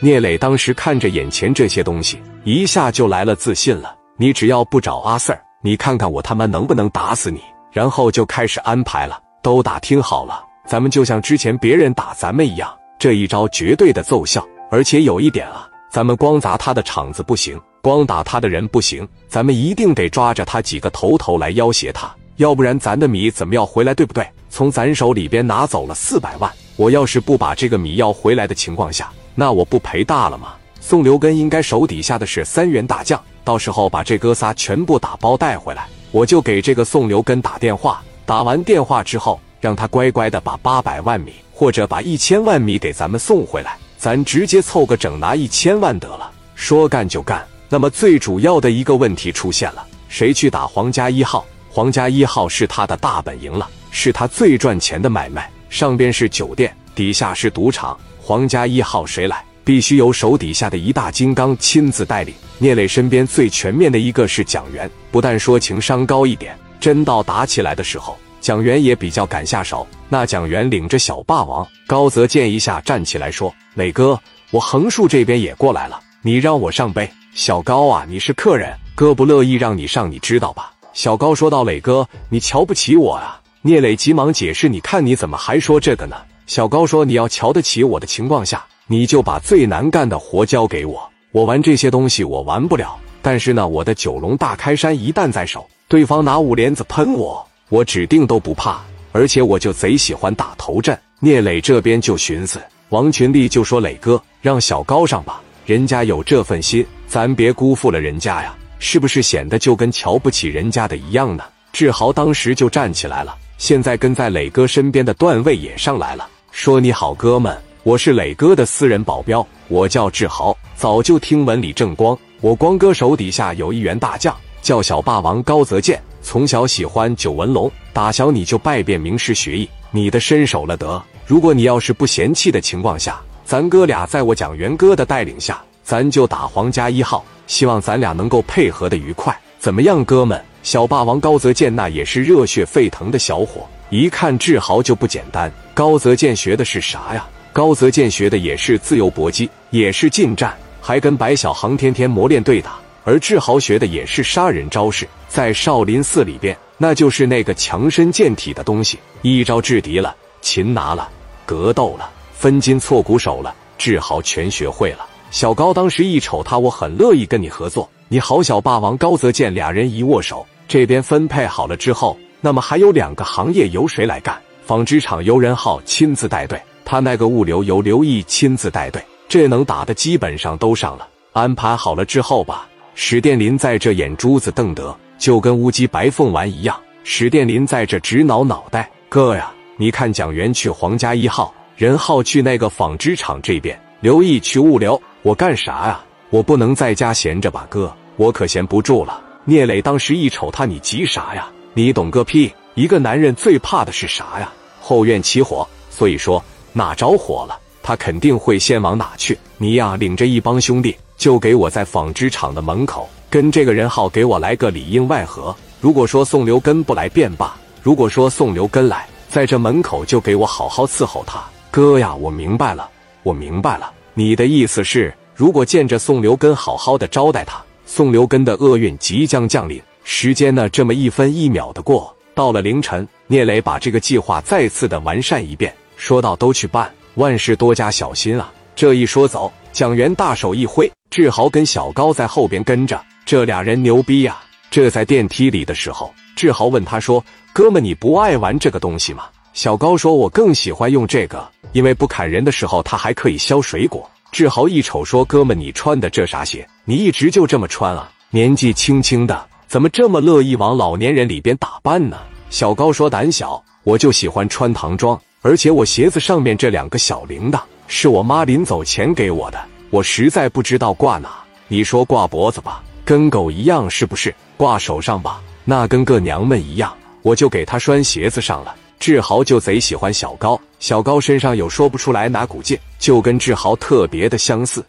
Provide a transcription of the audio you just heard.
聂磊当时看着眼前这些东西，一下就来了自信了。你只要不找阿 Sir，你看看我他妈能不能打死你？然后就开始安排了，都打听好了，咱们就像之前别人打咱们一样，这一招绝对的奏效。而且有一点啊，咱们光砸他的场子不行，光打他的人不行，咱们一定得抓着他几个头头来要挟他，要不然咱的米怎么要回来？对不对？从咱手里边拿走了四百万，我要是不把这个米要回来的情况下。那我不赔大了吗？宋留根应该手底下的是三员大将，到时候把这哥仨全部打包带回来，我就给这个宋留根打电话。打完电话之后，让他乖乖的把八百万米或者把一千万米给咱们送回来，咱直接凑个整拿一千万得了。说干就干。那么最主要的一个问题出现了：谁去打皇家一号？皇家一号是他的大本营了，是他最赚钱的买卖。上边是酒店，底下是赌场。皇家一号谁来？必须由手底下的一大金刚亲自带领。聂磊身边最全面的一个是蒋元，不但说情商高一点，真到打起来的时候，蒋元也比较敢下手。那蒋元领着小霸王高泽健一下站起来说：“磊哥，我横竖这边也过来了，你让我上呗。”小高啊，你是客人，哥不乐意让你上，你知道吧？小高说道：“磊哥，你瞧不起我啊？”聂磊急忙解释：“你看你怎么还说这个呢？”小高说：“你要瞧得起我的情况下，你就把最难干的活交给我。我玩这些东西我玩不了，但是呢，我的九龙大开山一旦在手，对方拿五莲子喷我，我指定都不怕。而且我就贼喜欢打头阵。”聂磊这边就寻思，王群力就说：“磊哥，让小高上吧，人家有这份心，咱别辜负了人家呀，是不是显得就跟瞧不起人家的一样呢？”志豪当时就站起来了，现在跟在磊哥身边的段位也上来了。说你好，哥们，我是磊哥的私人保镖，我叫志豪，早就听闻李正光，我光哥手底下有一员大将叫小霸王高泽健，从小喜欢九纹龙，打小你就拜遍名师学艺，你的身手了得。如果你要是不嫌弃的情况下，咱哥俩在我蒋元哥的带领下，咱就打皇家一号，希望咱俩能够配合的愉快，怎么样，哥们？小霸王高泽健那也是热血沸腾的小伙。一看志豪就不简单，高泽健学的是啥呀？高泽健学的也是自由搏击，也是近战，还跟白小航天天磨练对打。而志豪学的也是杀人招式，在少林寺里边，那就是那个强身健体的东西，一招制敌了，擒拿了，格斗了，分筋错骨手了，志豪全学会了。小高当时一瞅他，我很乐意跟你合作。你好，小霸王高泽健，俩人一握手，这边分配好了之后。那么还有两个行业由谁来干？纺织厂由任浩亲自带队，他那个物流由刘毅亲自带队。这能打的基本上都上了。安排好了之后吧，史殿林在这眼珠子瞪得就跟乌鸡白凤丸一样。史殿林在这直挠脑袋：“哥呀，你看蒋元去皇家一号，任浩去那个纺织厂这边，刘毅去物流，我干啥呀？我不能在家闲着吧？哥，我可闲不住了。”聂磊当时一瞅他，你急啥呀？你懂个屁！一个男人最怕的是啥呀？后院起火，所以说哪着火了，他肯定会先往哪去。你呀，领着一帮兄弟，就给我在纺织厂的门口跟这个人浩给我来个里应外合。如果说宋留根不来便罢，如果说宋留根来，在这门口就给我好好伺候他。哥呀，我明白了，我明白了。你的意思是，如果见着宋留根好好的招待他，宋留根的厄运即将降临。时间呢，这么一分一秒的过，到了凌晨，聂磊把这个计划再次的完善一遍，说道：“都去办，万事多加小心啊！”这一说走，蒋元大手一挥，志豪跟小高在后边跟着，这俩人牛逼呀！这在电梯里的时候，志豪问他说：“哥们，你不爱玩这个东西吗？”小高说：“我更喜欢用这个，因为不砍人的时候，它还可以削水果。”志豪一瞅说：“哥们，你穿的这啥鞋？你一直就这么穿啊？年纪轻轻的。”怎么这么乐意往老年人里边打扮呢？小高说：“胆小，我就喜欢穿唐装，而且我鞋子上面这两个小铃铛是我妈临走前给我的，我实在不知道挂哪。你说挂脖子吧，跟狗一样是不是？挂手上吧，那跟个娘们一样，我就给他拴鞋子上了。”志豪就贼喜欢小高，小高身上有说不出来哪股劲，就跟志豪特别的相似。